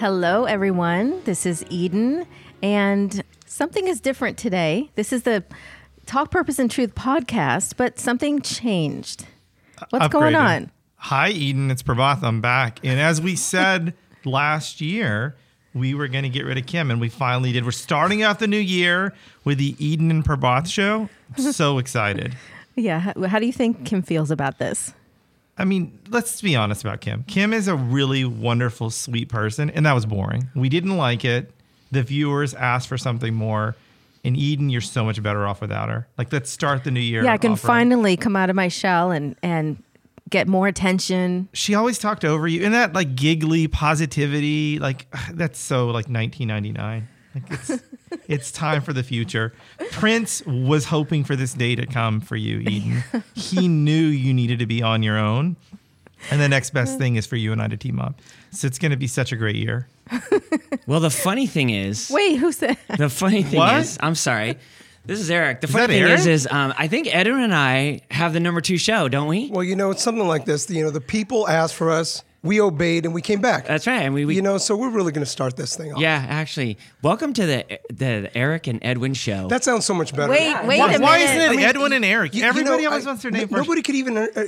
Hello, everyone. This is Eden, and something is different today. This is the Talk Purpose and Truth podcast, but something changed. What's going on? Hi, Eden. It's Prabhath. I'm back. And as we said last year, we were going to get rid of Kim, and we finally did. We're starting out the new year with the Eden and Prabhath show. So excited. Yeah. How do you think Kim feels about this? I mean, let's be honest about Kim. Kim is a really wonderful, sweet person, and that was boring. We didn't like it. The viewers asked for something more. And Eden, you're so much better off without her. Like, let's start the new year. Yeah, I can finally come out of my shell and and get more attention. she always talked over you and that like giggly positivity like that's so like 1999 like it's it's time for the future prince was hoping for this day to come for you eden he knew you needed to be on your own and the next best thing is for you and i to team up so it's going to be such a great year Well, the funny thing is, Wait, who said? the funny thing What? is, I'm sorry. This is Eric. The Is funny thing Eric? is, is um, I think Edwin and I have the number two show, don't we? Well, you know, it's something like this. You know, the people ask for us, we obeyed, and we came back. That's right. And we, we you know, so we're really going to start this thing off. yeah, actually, welcome to the the Eric and Edwin show. That sounds so much better. Wait, wait why, a why minute. isn't it I mean, edwin and eric You- you everybody know, always I- wants their name n- Nobody could even uh, uh,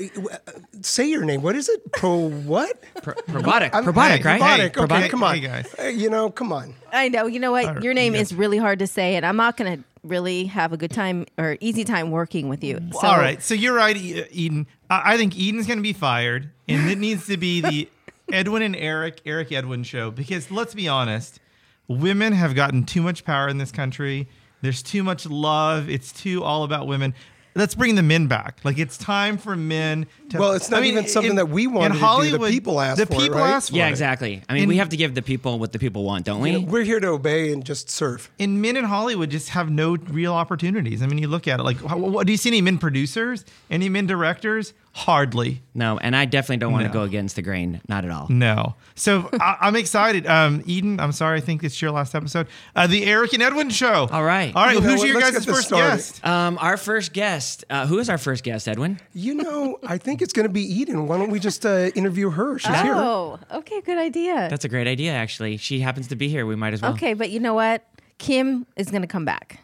say your name. What is it? Pro what? Pro- probiotic, I'm- probiotic, Hey, right? Probiotic. Hey, okay, hey, come on. hey, guys. Uh, you know, come on. I know. You know what? right, Your name yes. is really hard to say, and I'm not going to really have a good time or easy time working with you. So, All right, so you're right, E- Eden. I I think Eden's going to be fired, and it needs to be the Edwin and Eric, Eric Edwin show. Because let's be honest, women have gotten too much power in this country. There's too much love. It's too all about women. Let's bring the men back. Like it's time for men to. Well, it's not even something that we want. in to do. The Hollywood, people ask the for it, people right? asked for Yeah, it. exactly. I mean, In- we have to give the people what the people want, don't we? You know, we're here to obey and just serve. and men in Hollywood just have no real opportunities. I mean, you look at it like, how, what, do you see any men producers, any men directors? Hardly. no, and I definitely don't want to go against the grain. Not at all. No. So I, I'm excited. Um, Eden, I'm sorry. I think it's your last episode. Uh, the Eric and Edwin show. All right. All right. You know who's what? your guys' first started. guest? Um, our first guest. Uh, who is our first guest, Edwin? You know, I think it's going to be Eden. Why don't we just uh, interview her? She's here. Oh, okay. Good idea. That's a great idea, actually. She happens to be here. We might as well. Okay, but you know what? Kim is going to come back.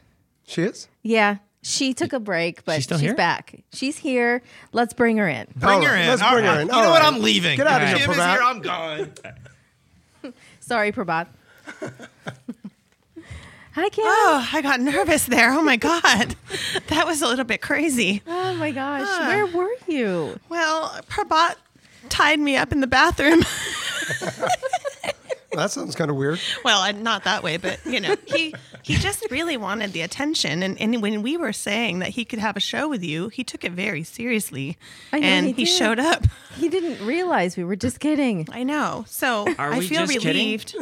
She is? Yeah, she took a break, but She's still she's here? back. She's here. Let's bring her in. Bring her in. let's All bring her right. in. You All know what? right. I'm leaving. Get out of Kim here, is Prabhat. here. I'm gone. Sorry, Prabhat. Hi, Kim. Oh, I got nervous there. Oh my God. That was a little bit crazy. Oh my gosh, where were you? Well, Prabhat tied me up in the bathroom. That sounds kind of weird. well, not that way, but you know, he he just really wanted the attention. And, and when we were saying that he could have a show with you, he took it very seriously. I know and he he, did. showed up. He didn't realize we were just kidding. I know. So Are I we feel just relieved.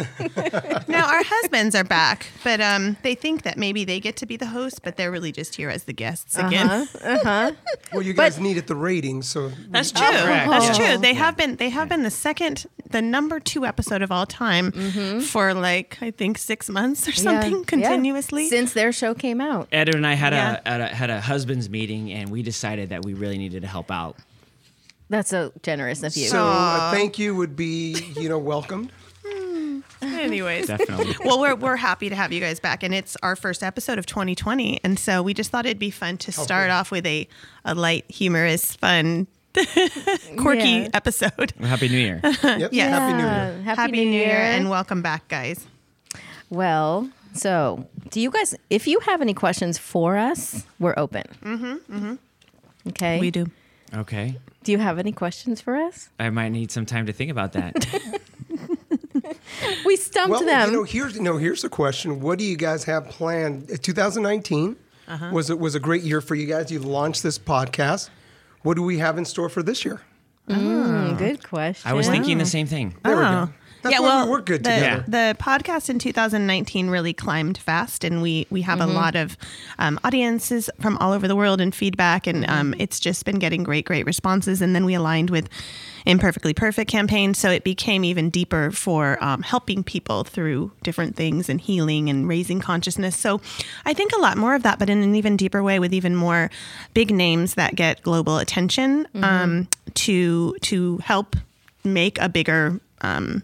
now our husbands are back, but um, they think that maybe they get to be the host, but they're really just here as the guests again. Uh-huh. Well, you guys needed the ratings, so That's true. correct. That's true. They have been they have been the second the number 2 episode of all time Mm-hmm. for like I think 6 months or something Yeah, yeah. continuously. since their show came out. Ed and I had, Yeah. a, had a had a husbands meeting, and we decided that we really needed to help out. That's so generous of you. so uh, a thank you would be, you know, welcomed. Hmm. Anyways. Definitely. well, we're, we're happy to have you guys back, and it's our first episode of 2020, and so we just thought it'd be fun to start off with a, a light, humorous, fun, quirky Yeah. episode. Well, Happy New Year. Yep. Yes. Happy New Year. Happy, New, Year. and welcome back, guys. well, so do you guys? If you have any questions for us, we're open. Mm-hmm. mm-hmm. Okay. We do. okay. Do you have any questions for us? I might need some time to think about that. We stumped Well, them. you know, here's no. Here's a question. What do you guys have planned? Uh, 2019 was it was a great year for you guys. You launched this podcast. What do we have in store for this year? Mm, good question. I was thinking the same thing. There we Oh. go. That's why we work good the, together. The podcast in 2019 really climbed fast, and we we have a lot of um, audiences from all over the world and feedback, and um, it's just been getting great, great responses. And then we aligned with Imperfectly Perfect campaign, so it became even deeper for um, helping people through different things and healing and raising consciousness. So I think a lot more of that, but in an even deeper way, with even more big names that get global attention um, to to help make a bigger um,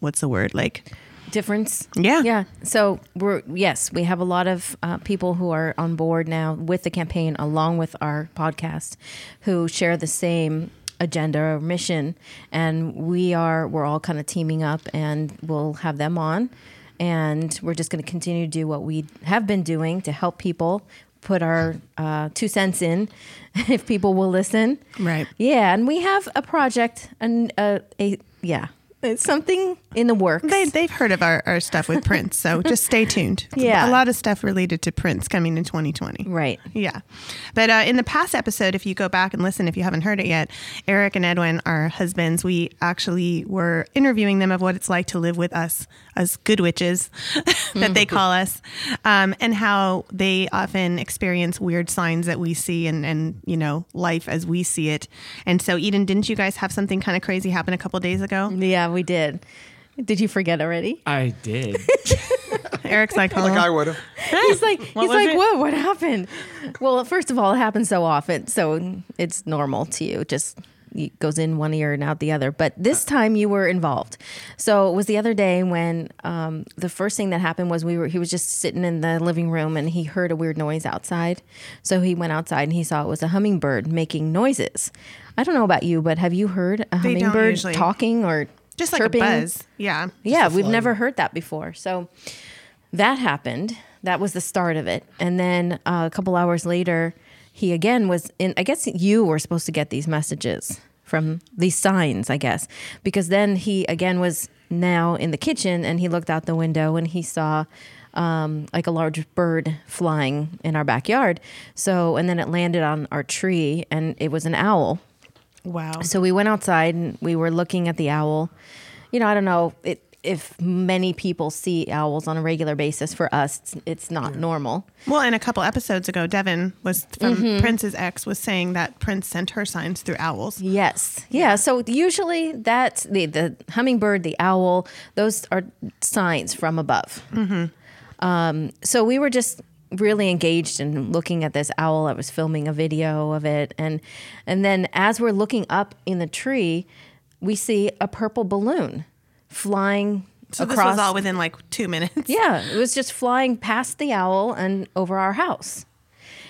what's the word like difference. Yeah. Yeah. So we're yes, we have a lot of uh, people who are on board now with the campaign, along with our podcast, who share the same agenda or mission, and we are we're all kind of teaming up, and we'll have them on, and we're just going to continue to do what we have been doing to help people put our uh, two cents in if people will listen Right. yeah and we have a project and uh, a yeah it's something in the works they, they've heard of our, our stuff with prince so just stay tuned Yeah. a lot of stuff related to prince coming in 2020 right Yeah. But uh, in the past episode, if you go back and listen, if you haven't heard it yet, Eric and Edwin, our husbands, we actually were interviewing them of what it's like to live with us as good witches that they call us, um, and how they often experience weird signs that we see and, and, you know, life as we see it. And so, Eden, didn't you guys have something kind of crazy happen a couple days ago? yeah we did. Did you forget already? I did. Eric's like, like I would have. he's like he's like it? what what happened? Well first of all it happens so often so it's normal to you. Just it goes in one ear and out the other. But this time you were involved. So it was the other day when um, the first thing that happened was we were he was just sitting in the living room and he heard a weird noise outside. So he went outside and he saw it was a hummingbird making noises. I don't know about you but have you heard a hummingbird talking or just like chirping? a buzz. Yeah. yeah, we've never heard that before. So that happened. That was the start of it. And then uh, a couple hours later, he again was in. I guess you were supposed to get these messages from these signs, I guess, because then he again was now in the kitchen and he looked out the window and he saw um, like a large bird flying in our backyard. So, and then it landed on our tree and it was an owl. Wow. So we went outside and we were looking at the owl. You know, I don't know it, if many people see owls on a regular basis. For us, it's, it's not normal. Well, and a couple episodes ago, Devin was from Prince's ex was saying that Prince sent her signs through owls. Yes. Yeah. So usually that's the, the hummingbird, the owl, those are signs from above. Um, so we were just really engaged in looking at this owl. I was filming a video of it. And, and then as we're looking up in the tree, we see a purple balloon flying So across. this was all within like two minutes. Yeah, it was just flying past the owl and over our house.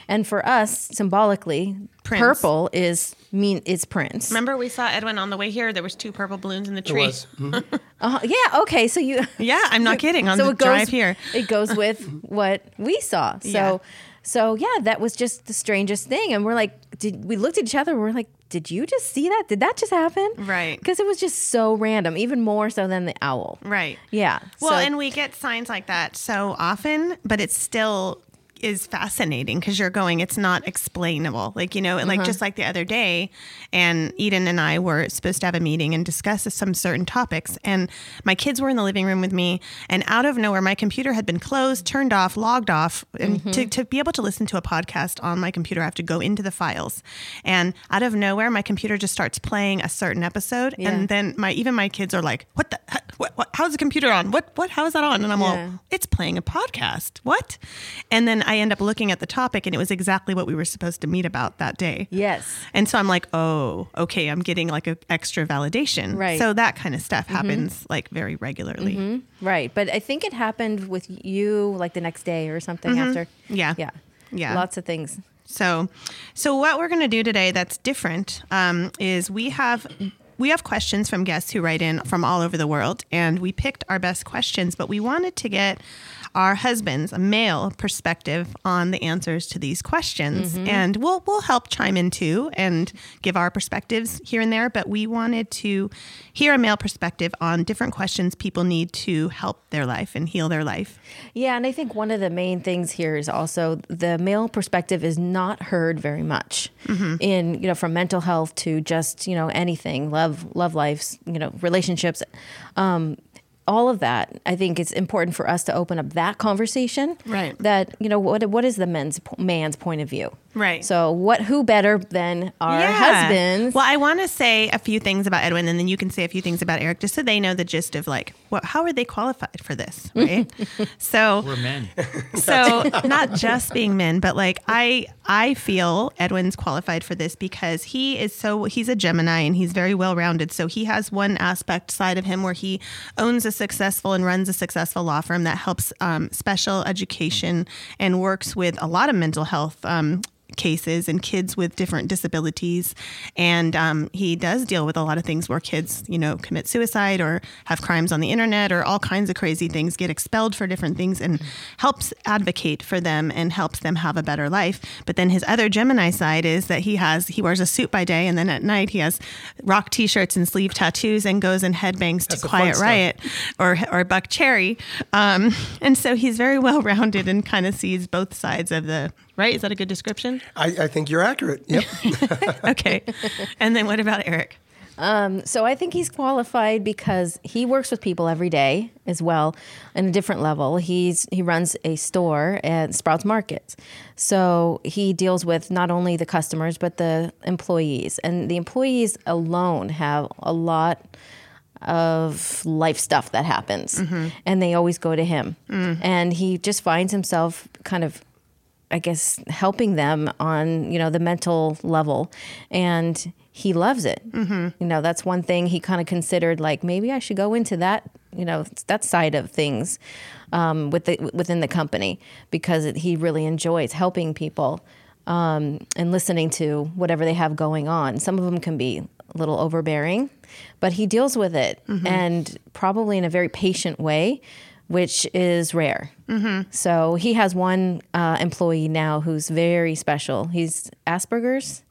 And for us, symbolically, Prince. purple is mean is Prince. Remember, we saw Edwin on the way here. There was two purple balloons in the It tree. was. Mhm. Uh, yeah, okay. So you Yeah, I'm not kidding. On so the it goes drive here, It goes with what we saw. So Yeah. so yeah, that was just the strangest thing. And we're like, did we looked at each other? We're like, did you just see that? Did that just happen? Right. Because it was just so random, even more so than the owl. right? Yeah. Well, so- and we get signs like that so often, but it's still is fascinating because you're going it's not explainable like you know Uh-huh. like just like the other day and eden and i were supposed to have a meeting and discuss some certain topics and my kids were in the living room with me and out of nowhere my computer had been closed turned off logged off and Mm-hmm. to, to be able to listen to a podcast on my computer i have to go into the files and out of nowhere my computer just starts playing a certain episode Yeah. and then my even my kids are like what the what, what how's the computer on what what how is that on and i'm Yeah. all it's playing a podcast. What? And then I end up looking at the topic, and it was exactly what we were supposed to meet about that day. yes. And so I'm like, oh, okay, I'm getting like a extra validation. Right. So that kind of stuff happens like very regularly. Right. But I think it happened with you like the next day or something after. Mm-hmm. Yeah. Yeah. Yeah. Lots of things. So, so what we're going to do today that's different um, is we have we have questions from guests who write in from all over the world, and we picked our best questions, but we wanted to get our husbands a male perspective on the answers to these questions, and we'll we'll help chime in too and give our perspectives here and there. But we wanted to hear a male perspective on different questions people need to help their life and heal their life. Yeah, and I think one of the main things here is also the male perspective is not heard very much in you know from mental health to just you know anything love love lives you know relationships. Um, all of that, I think it's important for us to open up that conversation. Right. That you know what what is the men's man's point of view. Right. So what who better than our husbands? Well, I want to say a few things about Edwin, and then you can say a few things about Eric, just so they know the gist of like, what, how are they qualified for this, right? so, We're men. so not just being men, but like I, I feel Edwin's qualified for this because he is so he's a Gemini and he's very well rounded. So he has one aspect side of him where he owns a successful and runs a successful law firm that helps um, special education and works with a lot of mental health. Um, cases and kids with different disabilities. And um, he does deal with a lot of things where kids you know commit suicide or have crimes on the internet or all kinds of crazy things get expelled for different things and helps advocate for them and helps them have a better life. But then his other gemini side is that he has he wears a suit by day and then at night he has rock t-shirts and sleeve tattoos and goes and headbangs That's to quiet riot or or Buckcherry. Um, and so he's very well rounded and kind of sees both sides of the right is that a good description I, I think you're accurate. Yep. okay. And then what about Eric? Um, so I think he's qualified because he works with people every day as well, in a different level. He's he runs a store at Sprouts Markets, so he deals with not only the customers but the employees, and the employees alone have a lot of life stuff that happens, mm-hmm. and they always go to him, mm. and he just finds himself kind of I guess helping them on you know the mental level, and he loves it. Mm-hmm. You know that's one thing he kind of considered like maybe I should go into that you know that side of things um, with the, within the company because it, he really enjoys helping people um, and listening to whatever they have going on. Some of them can be a little overbearing, but he deals with it and probably in a very patient way, which is rare. So he has one uh, employee now who's very special. He's Asperger's.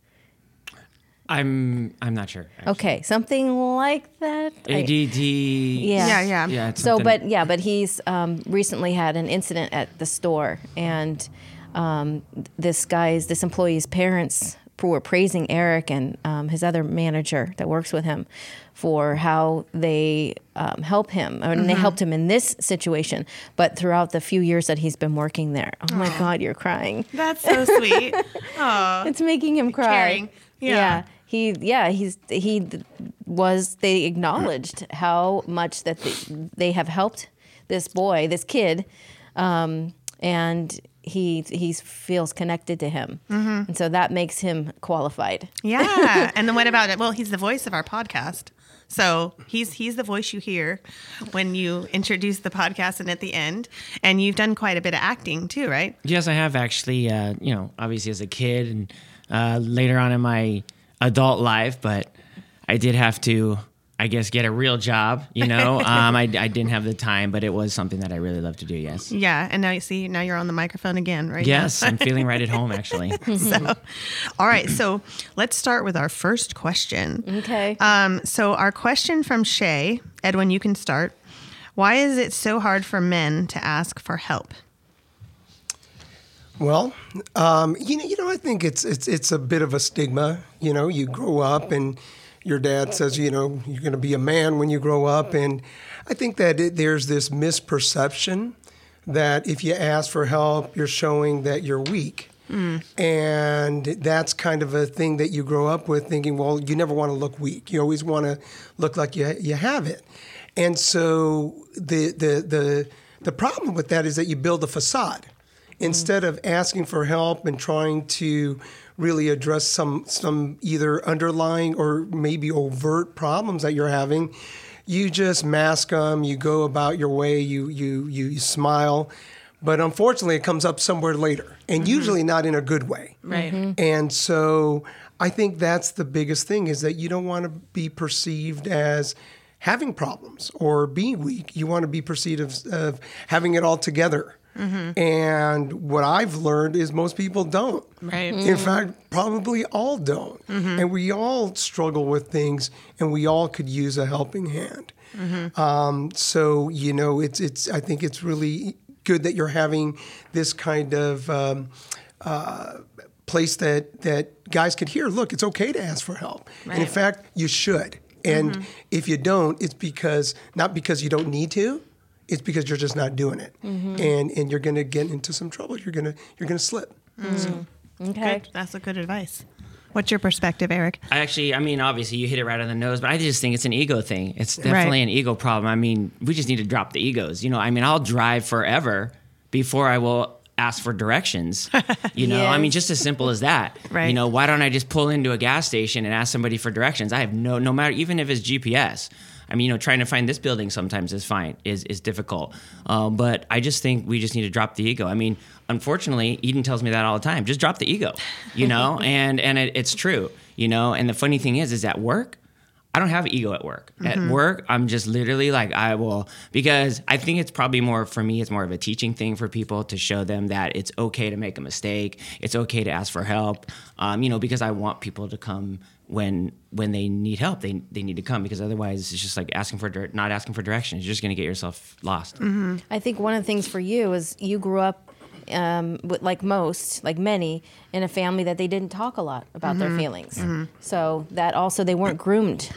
I'm I'm not sure. actually. Okay, something like that. I- ADD. yeah. Yeah, yeah. Yeah. So, but yeah, but he's um, recently had an incident at the store, and um, this guy's, this employee's parents were praising Eric and um, his other manager that works with him for how they um, help him, and they helped him in this situation. But throughout the few years that he's been working there, oh my God, you're crying. That's so sweet. It's making him cry. Caring. Yeah. He yeah, he's he was they acknowledged how much that they, they have helped this boy, this kid. Um, and he he feels connected to him. And so that makes him qualified. yeah. And then what about it? Well, he's the voice of our podcast. So he's he's the voice you hear when you introduce the podcast and at the end. And you've done quite a bit of acting too, right? Yes, I have actually. Uh, you know, obviously as a kid and uh, later on in my adult life, but I did have to, I guess, get a real job. You know, um, I, I didn't have the time, but it was something that I really love to do. Yes. Yeah. And now you see, now you're on the microphone again, right? Yes, I'm feeling right at home actually. so, all right. So let's start with our first question. Okay. Um, so our question from Shay, Edwin, you can start. Why is it so hard for men to ask for help? Well, um, you know, you know, I think it's it's it's a bit of a stigma. You know, you grow up and your dad says, you know, you're going to be a man when you grow up, and I think that it, there's this misperception that if you ask for help, you're showing that you're weak. Hmm. And that's kind of a thing that you grow up with, thinking, well, you never want to look weak. You always want to look like you you have it. And so the the the the problem with that is that you build a facade Mm. instead of asking for help and trying to really address some some either underlying or maybe overt problems that you're having you just mask them you go about your way you you you smile but unfortunately it comes up somewhere later and mm-hmm. usually not in a good way Right. Mm-hmm. and so I think that's the biggest thing is that you don't want to be perceived as having problems or being weak. You want to be perceived of, of having it all together. And what I've learned is most people don't. Right. In fact, probably all don't. And we all struggle with things, and we all could use a helping hand. Um, so you know, it's it's. I think it's really good that you're having this kind of. Um, uh, place that that guys could hear look it's okay to ask for help and in fact you should and if you don't it's because not because you don't need to it's because you're just not doing it mm-hmm. and and you're going to get into some trouble you're going to you're going to slip mm-hmm. So- Okay. Good. That's a good advice. What's your perspective, Eric? I actually, I mean, obviously you hit it right on the nose, but I just think it's an ego thing. It's definitely Right. an ego problem. I mean, we just need to drop the egos. You know, I mean, I'll drive forever before I will ask for directions. You know, I mean, just as simple as that. Right. You know, why don't I just pull into a gas station and ask somebody for directions? I have no, no matter, even if it's GPS. I mean, you know, trying to find this building sometimes is fine, is is difficult. Um, but I just think we just need to drop the ego. I mean, unfortunately, Eden tells me that all the time. Just drop the ego, you know, and and it, it's true, you know. And the funny thing is, is at work, I don't have ego at work. At work, I'm just literally like I will because I think it's probably more for me. It's more of a teaching thing for people to show them that it's okay to make a mistake. It's okay to ask for help. Um, you know, because I want people to come when when they need help. They they need to come because otherwise it's just like asking for dir- not asking for directions. You're just gonna get yourself lost. I think one of the things for you is you grew up, um, like most, like many, in a family that they didn't talk a lot about their mm-hmm. feelings. Mm-hmm. So that also they weren't groomed;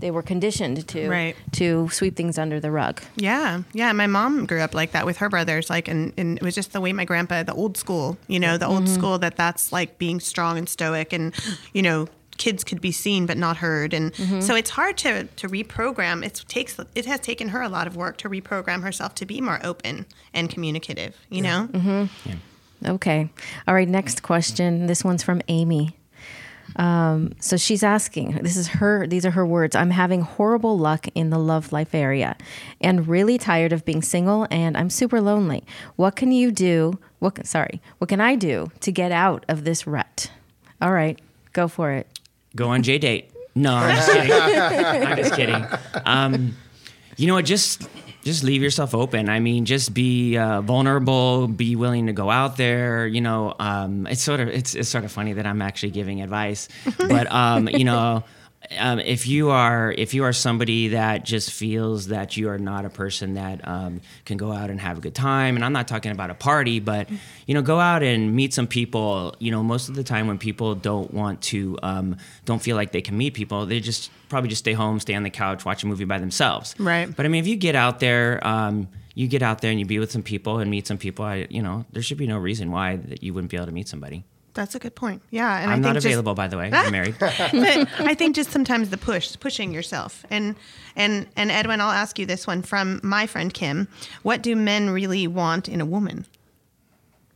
they were conditioned to Right. to sweep things under the rug. Yeah, yeah. My mom grew up like that with her brothers, like, and, and it was just the way my grandpa, the old school, you know, the old mm-hmm. school that that's like being strong and stoic, and you know, kids could be seen but not heard, and so it's hard to to reprogram. It takes it has taken her a lot of work to reprogram herself to be more open and communicative. You know, Okay. All right. Next question. This one's from Amy. Um, so she's asking, this is her, these are her words. I'm having horrible luck in the love life area and really tired of being single and I'm super lonely. What can you do? What, sorry, what can I do to get out of this rut? All right, go for it. Go on JDate. No, I'm just kidding. I'm just kidding. Um, you know what? Just just leave yourself open. I mean, just be uh, vulnerable. Be willing to go out there. You know, um, it's sort of it's, it's sort of funny that I'm actually giving advice, but um, you know. Um, if you are if you are somebody that just feels that you are not a person that um, can go out and have a good time, and I'm not talking about a party, but you know, go out and meet some people. You know, most of the time when people don't want to, um, don't feel like they can meet people, they just probably just stay home, stay on the couch, watch a movie by themselves. Right. But I mean, if you get out there, um, you get out there and you be with some people and meet some people. I, you know, there should be no reason why that you wouldn't be able to meet somebody. That's a good point. Yeah, and I I'm think not just- available, by the way. I'm married. but I think just sometimes the push, pushing yourself, and and and Edwin, I'll ask you this one from my friend Kim. What do men really want in a woman?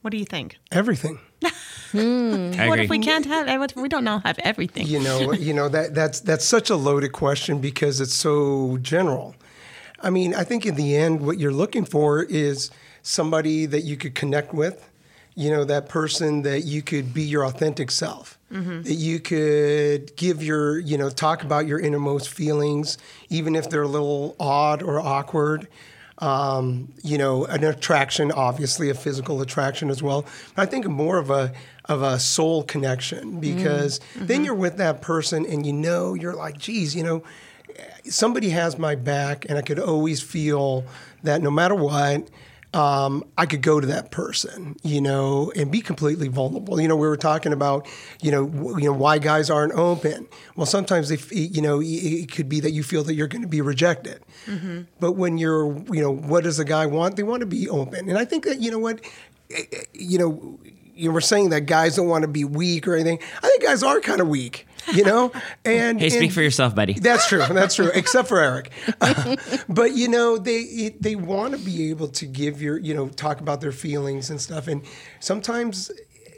What do you think? everything hmm. I What if we can't have? Eh, what if We don't know have everything. you know you know that that's that's such a loaded question because it's so general i mean i think in the end what you're looking for is somebody that you could connect with you know that person that you could be your authentic self mm-hmm. that you could give your you know talk about your innermost feelings even if they're a little odd or awkward um, you know, an attraction, obviously a physical attraction as well. But I think more of a of a soul connection mm-hmm. because then mm-hmm. you're with that person and you know you're like, geez, you know, somebody has my back, and I could always feel that no matter what. Um, I could go to that person, you know, and be completely vulnerable. You know, we were talking about, you know, w- you know why guys aren't open. Well, sometimes they, f- you know, it- it could be that you feel that you're going to be rejected. But when you're, you know, what does a guy want? They want to be open. And I think that, you know what, eh, eh, you know, you were saying that guys don't want to be weak or anything. I think guys are kind of weak, you know? And Hey, speak and- for yourself, buddy. that's true. That's true. Except for Eric, but you know they they want to be able to give your you know talk about their feelings and stuff, and sometimes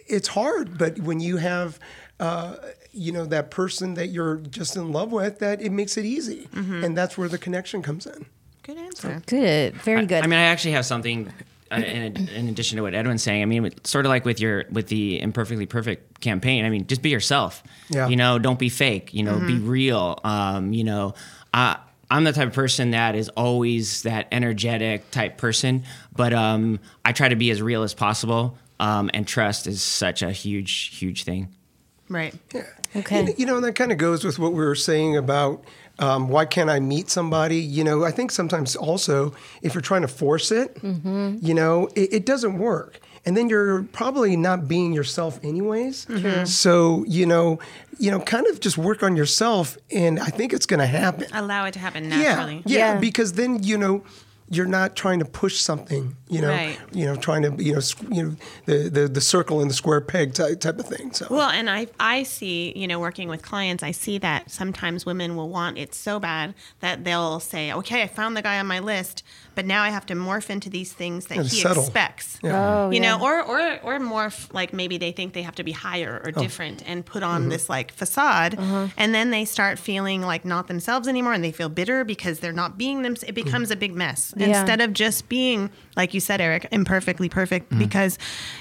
it's hard. But when you have uh, you know that person that you're just in love with, that it makes it easy, and that's where the connection comes in. Good answer. Good. Very good. I mean, I actually have something uh, in, in addition to what Edwin's saying. I mean, sort of like with your with the imperfectly perfect campaign. I mean, just be yourself. Yeah. You know, don't be fake. You know, be real. Um, you know, I, I'm the type of person that is always that energetic type person, but um, I try to be as real as possible. Um, and trust is such a huge, huge thing. Right. Yeah. Okay. You know, you know, that kind of goes with what we were saying about um, why can't I meet somebody? You know, I think sometimes also if you're trying to force it, you know, it, it doesn't work. And then you're probably not being yourself anyways. So, you know, you know, kind of just work on yourself and I think it's going to happen. Allow it to happen naturally. Yeah, yeah, Yeah. because then you know you're not trying to push something. You know, Right. you know, trying to you know, you know, the the, the circle and the square peg type, type of thing. So Well, and I I see, you know, working with clients, I see that sometimes women will want it so bad that they'll say, "Okay, I found the guy on my list, but now I have to morph into these things that And he settle. expects." Oh, you yeah. know, or or or morph like maybe they think they have to be higher Oh. or different and put on this like facade, Uh-huh. and then they start feeling like not themselves anymore, and they feel bitter because they're not being them. It becomes a big mess Yeah. instead of just being like you said, Eric, imperfectly perfect. Mm-hmm. Because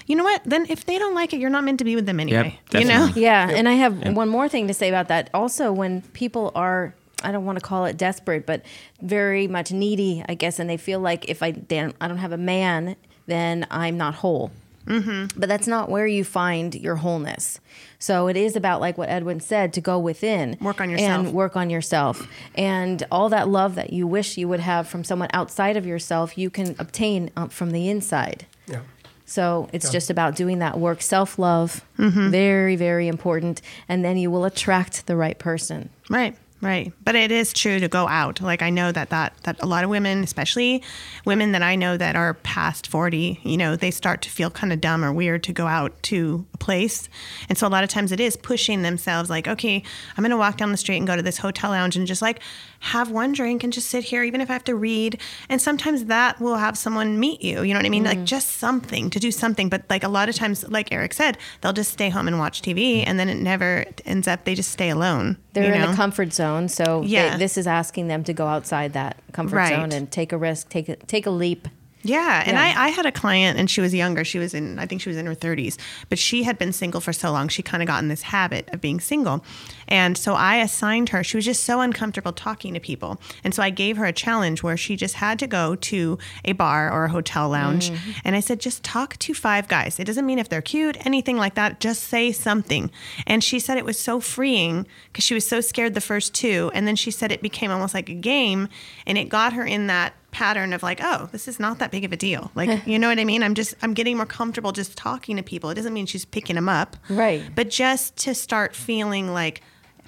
you know what? Then if they don't like it, you're not meant to be with them anyway. you know. definitely. Yeah, and I have one more thing to say about that. Also, when people are, I don't want to call it desperate, but very much needy, I guess, and they feel like if I then I don't have a man, then I'm not whole. Mm-hmm. But that's not where you find your wholeness. So it is about like what Edwin said to go within, Work on yourself. and work on yourself, and all that love that you wish you would have from someone outside of yourself, you can obtain uh, from the inside. yeah. So it's just about doing that work. Self love, Mm-hmm. very, very important. And then you will attract the right person. Right, right. But it is true to go out. Like I know that that that a lot of women, especially women that I know that are past 40, you know, they start to feel kind of dumb or weird to go out to a place. And so a lot of times it is pushing themselves like, okay, I'm going to walk down the street and go to this hotel lounge and just like have one drink and just sit here even if I have to read. And sometimes that will have someone meet you, you know what I mean? Like mm. just something to do something, but like a lot of times like Eric said, they'll just stay home and watch TV and then it never ends up they just stay alone. They're you in know? the comfort zone. So they- Yeah. this is asking them to go outside that comfort Right. zone and take a risk, take a, take a leap. Yeah, and Yeah. I, I had a client, and she was younger. She was in, I think she was in her 30s, but she had been single for so long. She kind of got in this habit of being single. And so I assigned her, she was just so uncomfortable talking to people. And so I gave her a challenge where she just had to go to a bar or a hotel lounge. Mm. And I said, just talk to five guys. It doesn't mean if they're cute, anything like that, just say something. And she said it was so freeing because she was so scared the first two. And then she said it became almost like a game, and it got her in that pattern of like, oh, this is not that big of a deal. Like, you know what I mean? I'm just, I'm getting more comfortable just talking to people. It doesn't mean she's picking them up. Right. But just to start feeling like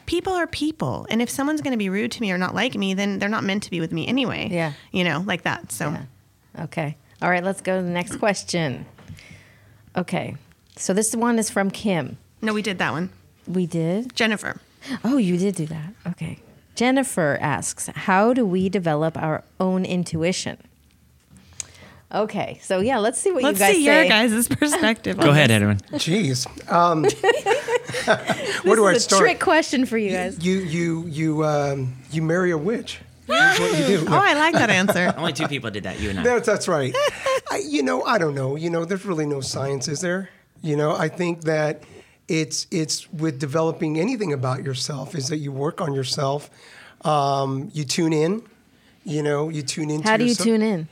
people are people. And if someone's going to be rude to me or not like me, then they're not meant to be with me anyway. Yeah. You know, like that. So, Okay. All right, let's go to the next question. Okay. So this one is from Kim. no, we did that one. We did? Jennifer. Oh, you did do that. Okay. Jennifer asks, How do we develop our own intuition? Okay. So, yeah, let's see what you guys are. Let's you guys see say. your guys' perspective. Go ahead, this. Edwin. Jeez. Um, where do I This is a start? trick question for you guys. You you you um, you marry a witch. That's what you do. Oh, I like that answer. Only two people did that, you and I. That's, that's right. I, you know, I don't know. You know, there's really no science, is there? You know, I think that it's it's with developing anything about yourself is that you work on yourself. Um, you tune in. You know, you tune into. How do you tune in?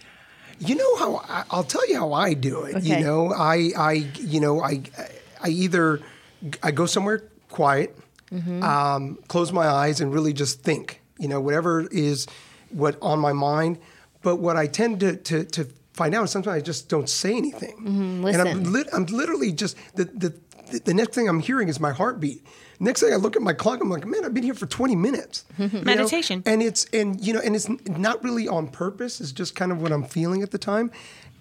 You know how I, I'll tell you how I do it. You know, I I you know I I either I go somewhere quiet, Mm-hmm. um, close my eyes, and really just think. You know, whatever is what on my mind. But what I tend to to, to find out is sometimes I just don't say anything, and I'm Mm-hmm. lit, I'm literally just the, the the next thing I'm hearing is my heartbeat. Next thing I look at my clock, I'm like, man, I've been here for 20 minutes. You know? Meditation. and it's and you know and it's not really on purpose it's just kind of what i'm feeling at the time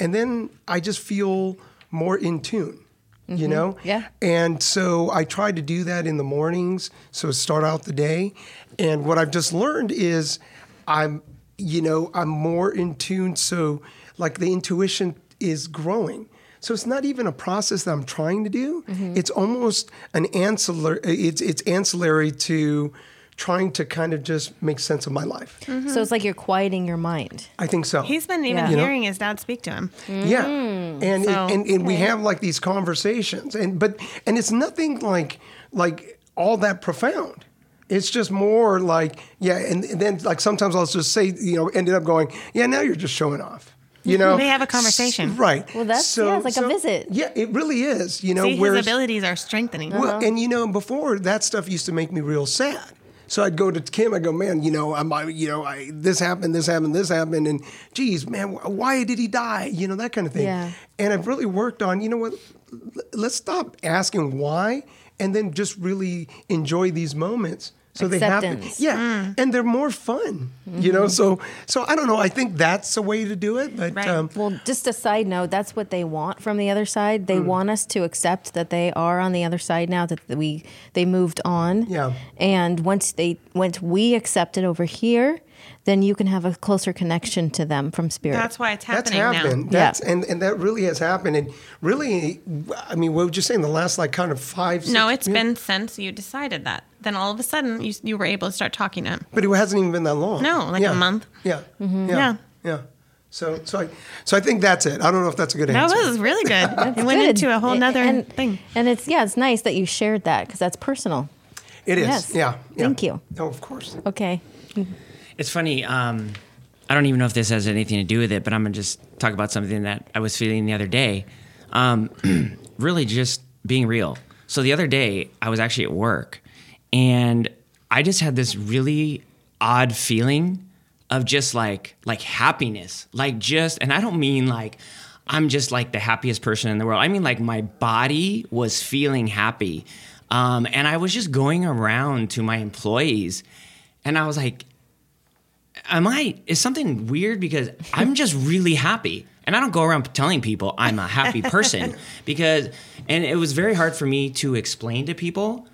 and then i just feel more in tune you mm-hmm. know Yeah. and so i try to do that in the mornings so start out the day and what i've just learned is i'm you know i'm more in tune so like the intuition is growing so it's not even a process that I'm trying to do. Mm-hmm. It's almost an ancillary. It's it's ancillary to trying to kind of just make sense of my life. Mm-hmm. So it's like you're quieting your mind. I think so. He's been even Yeah. You know? hearing his dad speak to him. Mm. yeah, and, So- and and we have like these conversations, and but and it's nothing like like all that profound. It's just more like, yeah, and, and then like sometimes I'll just say, you know, ended up going, yeah, now you're just showing off. You know, They have a conversation. S- right? Well, that's- yeah, it's like a visit. Yeah, it really is. You know, See, his abilities are strengthening. well, uh-huh. and you know, before that stuff used to make me real sad. So I'd go to Kim. I go, man, you know, I'm, I, you know, I, this happened, this happened, this happened, and geez, man, why did he die? You know, that kind of thing. Yeah. And I've really worked on, you know what? l- Let's stop asking why, and then just really enjoy these moments. So they happen. Acceptance. Yeah, mm. and they're more fun. You know, mm-hmm. so so I don't know. I think that's a way to do it. But Right. um, Well, just a side note, that's what they want from the other side. They mm. want us to accept that they are on the other side now that we they moved on. Yeah. And once they once we accept it over here, then you can have a closer connection to them from spirit. That's why it's That's happening happened. now. That's and, and that really has happened. And really, I mean, what would you say in the last like kind of five? No, six- it's been since you decided that. Then all of a sudden, you, you were able to start talking to him. but it hasn't even been that long. No, like a Yeah. month. Yeah. Mm-hmm. Yeah. yeah, yeah. So, so I, so I think that's it. I don't know if that's a good That answer. was really good. it went Good. into a whole nother and, thing. And it's yeah, it's nice that you shared that because that's personal. It is. Yes. Yeah, yeah. Thank you. Oh, of course. Okay. It's funny. Um, I don't even know if this has anything to do with it, but I'm gonna just talk about something that I was feeling the other day. Um, really, just being real. So the other day, I was actually at work, and I just had this really odd feeling of just like like happiness, like just. And I don't mean like I'm just like the happiest person in the world. I mean like my body was feeling happy, um, and I was just going around to my employees, and I was like am I is something weird because I'm just really happy. And I don't go around telling people I'm a happy person because and it was very hard for me to explain to people.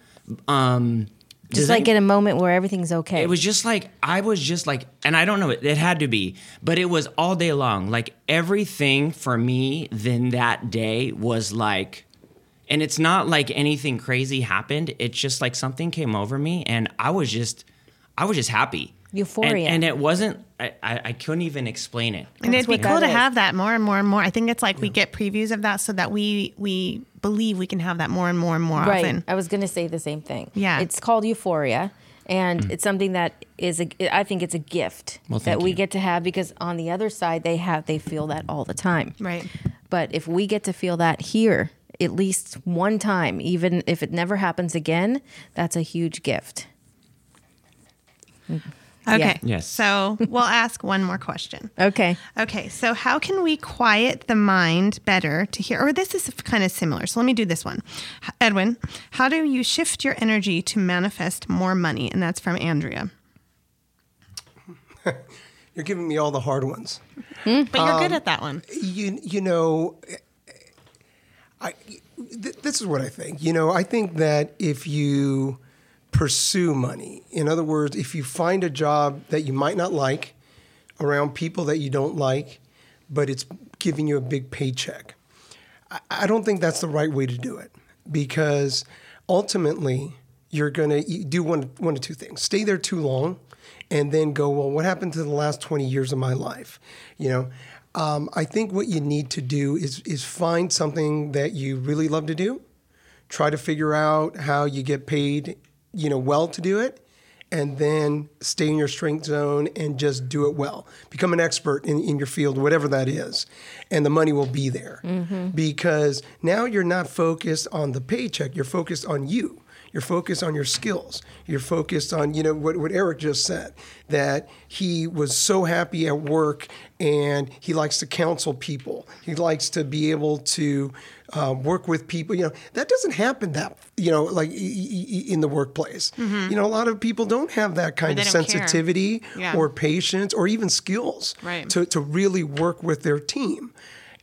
Um Just like in a moment where everything's okay. it was just like I was just like, and I don't know, it, it had to be, but it was all day long. Like everything for me then that day was like, and it's not like anything crazy happened. It's just like something came over me, and I was just, I was just happy. Euphoria. and, and it wasn't. I, I, I couldn't even explain it. And it'd be cool to is. have that more and more and more. I think it's like we get previews of that so that we we believe we can have that more and more and more right. often. I was going to say the same thing. Yeah. It's called euphoria. And mm. it's something that is a, I think it's a gift Well, that we you. get to have because on the other side they have they feel that all the time. Right. But if we get to feel that here at least one time, even if it never happens again, that's a huge gift. Mm. Okay. Yes. So we'll ask one more question. Okay. Okay, so how can we quiet the mind better to hear? Or this is kind of similar. So let me do this one. Edwin, how do you shift your energy to manifest more money? And that's from Andrea. You're giving me all the hard ones. But you're Um, good at that one. You you know, I th- this is what I think. You know, I think that if you pursue money, in other words, if you find a job that you might not like, around people that you don't like, but it's giving you a big paycheck, I, don't think that's the right way to do it because ultimately you're going to do one one of two things: stay there too long, and then go, well, what happened to the last 20 years of my life? You know, um, I think what you need to do is is find something that you really love to do. Try to figure out how you get paid, you know, well to do it, and then stay in your strength zone and just do it well. Become an expert in, in your field, whatever that is, and the money will be there. Mm-hmm. Because now you're not focused on the paycheck, you're focused on you. You're focused on your skills. You're focused on, you know, what, what Eric just said, that he was so happy at work and he likes to counsel people. He likes to be able to uh, work with people. You know, that doesn't happen that, you know, like i- i- in the workplace. You know, a lot of people don't have that kind of sensitivity Yeah. or patience or even skills Right. to, to really work with their team.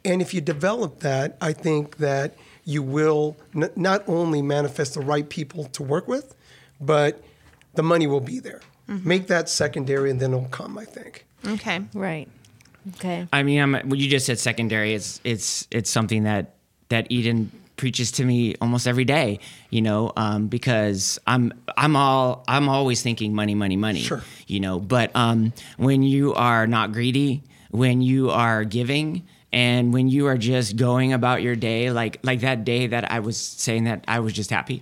And if you develop that, I think that you will n- not only manifest the right people to work with, but the money will be there. Mm-hmm. Make that secondary and then it'll come, I think. Okay. Right. Okay. I mean, I'm, what you just said secondary. It's it's it's something that that Eden preaches to me almost every day. You know, um, because I'm I'm all I'm always thinking money, money, money. Sure. You know, but um, when you are not greedy, when you are giving, and when you are just going about your day, like like that day that I was saying that I was just happy.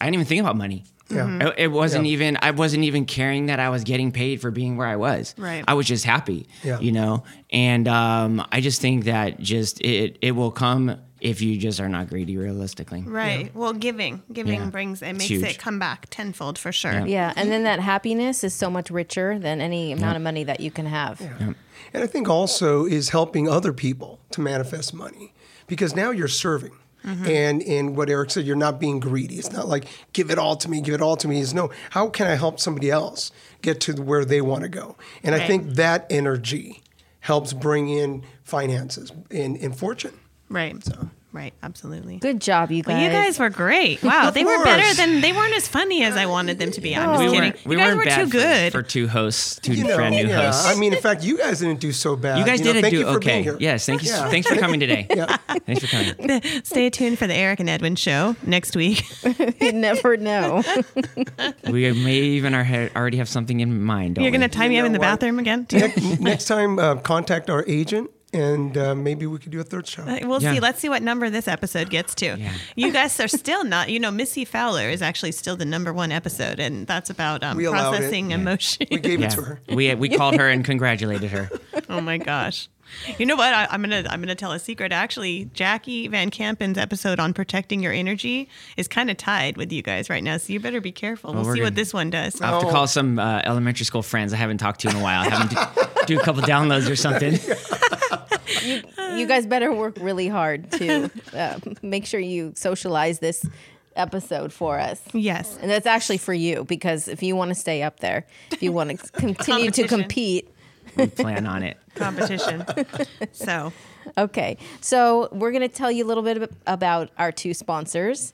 I didn't even think about money. Yeah. It, it wasn't Yeah. even. I wasn't even caring that I was getting paid for being where I was. Right. I was just happy. Yeah. You know, and um, I just think that just it it will come if you just are not greedy realistically. Right. Well, giving, giving Yeah. brings it makes it come back tenfold for sure. Yeah. Yeah, and then that happiness is so much richer than any amount of money that you can have. And I think also is helping other people to manifest money because now you're serving. Mm-hmm. And in what Eric said, you're not being greedy. It's not like give it all to me, give it all to me. It's no, how can I help somebody else get to where they want to go? And I think that energy helps bring in finances and, and fortune. Right. So. Right. Absolutely. Good job, you guys. Well, you guys were great. Wow, Of they were better than they weren't as funny as I wanted them to be. I'm just We kidding. weren't. We you guys weren't were bad too for- good. for, two hosts, two You know, brand new yeah. hosts. I mean, in fact, you guys didn't do so bad. you guys know, did it thank do you okay. Yes, thank you. Yeah. Thanks for coming today. Yeah. Thanks for coming. Stay tuned for the Eric and Edwin show next week. you never know. We may even already have something in mind. Don't You're going to we? tie me up in the what? bathroom again. next, next time, uh, contact our agent, and uh, maybe we could do a third show. We'll Yeah. see. Let's see what number this episode gets to. Yeah. You guys are still not. You know, Missy Fowler is actually still the number one episode, and that's about um, We allowed it. processing emotion. We gave Yeah, it to her. we we called her and congratulated her. oh my gosh. You know what? I, I'm gonna I'm gonna tell a secret. Actually, Jackie Van Campen's episode on protecting your energy is kind of tied with you guys right now. So you better be careful. We'll we're see gonna- what this one does. I'll have to call some uh, elementary school friends I haven't talked to in a while. I Have them do, do a couple downloads or something. you, you guys better work really hard to uh, make sure you socialize this episode for us. Yes. And that's actually for you because if you want to stay up there, if you want to continue to compete. We plan on it. Competition. so Okay, so we're going to tell you a little bit about our two sponsors.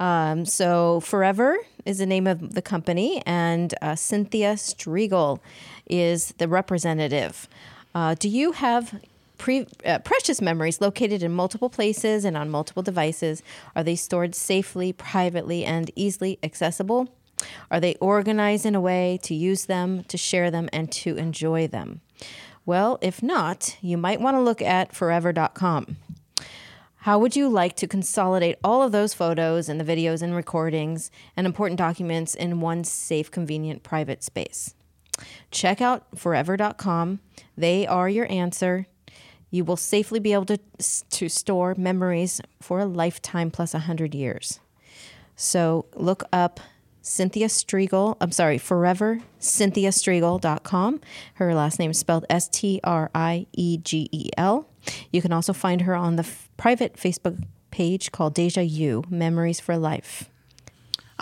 Um, so, Forever is the name of the company, and uh, Cynthia Striegel is the representative. Uh, do you have pre- uh, precious memories located in multiple places and on multiple devices? Are they stored safely, privately, and easily accessible? Are they organized in a way to use them, to share them, and to enjoy them? Well, if not, you might want to look at forever.com. How would you like to consolidate all of those photos and the videos and recordings and important documents in one safe, convenient, private space? Check out forever.com. They are your answer. You will safely be able to, to store memories for a lifetime plus 100 years. So look up Cynthia Striegel. I'm sorry, forever cynthiastriegel.com. Her last name is spelled S T R I E G E L. You can also find her on the f- private Facebook page called Deja You Memories for Life.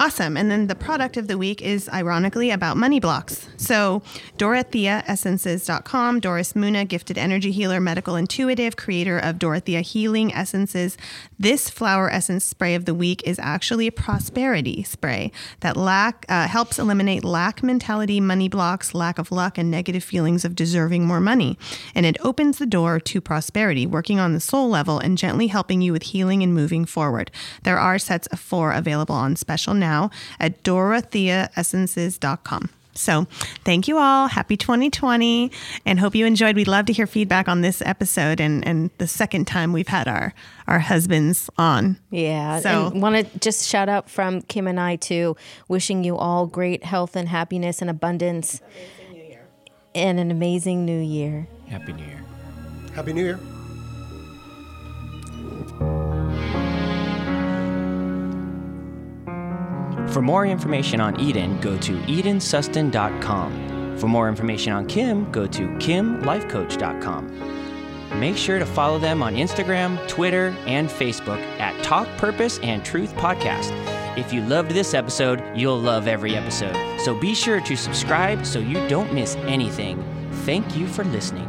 Awesome. And then the product of the week is ironically about money blocks. So, DorotheaEssences.com, Doris Muna, gifted energy healer, medical intuitive, creator of Dorothea Healing Essences. This flower essence spray of the week is actually a prosperity spray that lack uh, helps eliminate lack mentality, money blocks, lack of luck, and negative feelings of deserving more money. And it opens the door to prosperity, working on the soul level and gently helping you with healing and moving forward. There are sets of four available on special now at dorotheaessences.com. So, thank you all. Happy 2020 and hope you enjoyed. We'd love to hear feedback on this episode and, and the second time we've had our, our husbands on. Yeah. So- want to just shout out from Kim and I too, wishing you all great health and happiness and abundance. And an amazing new year. Happy New Year. Happy New Year. For more information on Eden, go to edensuston.com. For more information on Kim, go to kimlifecoach.com. Make sure to follow them on Instagram, Twitter, and Facebook at Talk Purpose and Truth Podcast. If you loved this episode, you'll love every episode. So be sure to subscribe so you don't miss anything. Thank you for listening.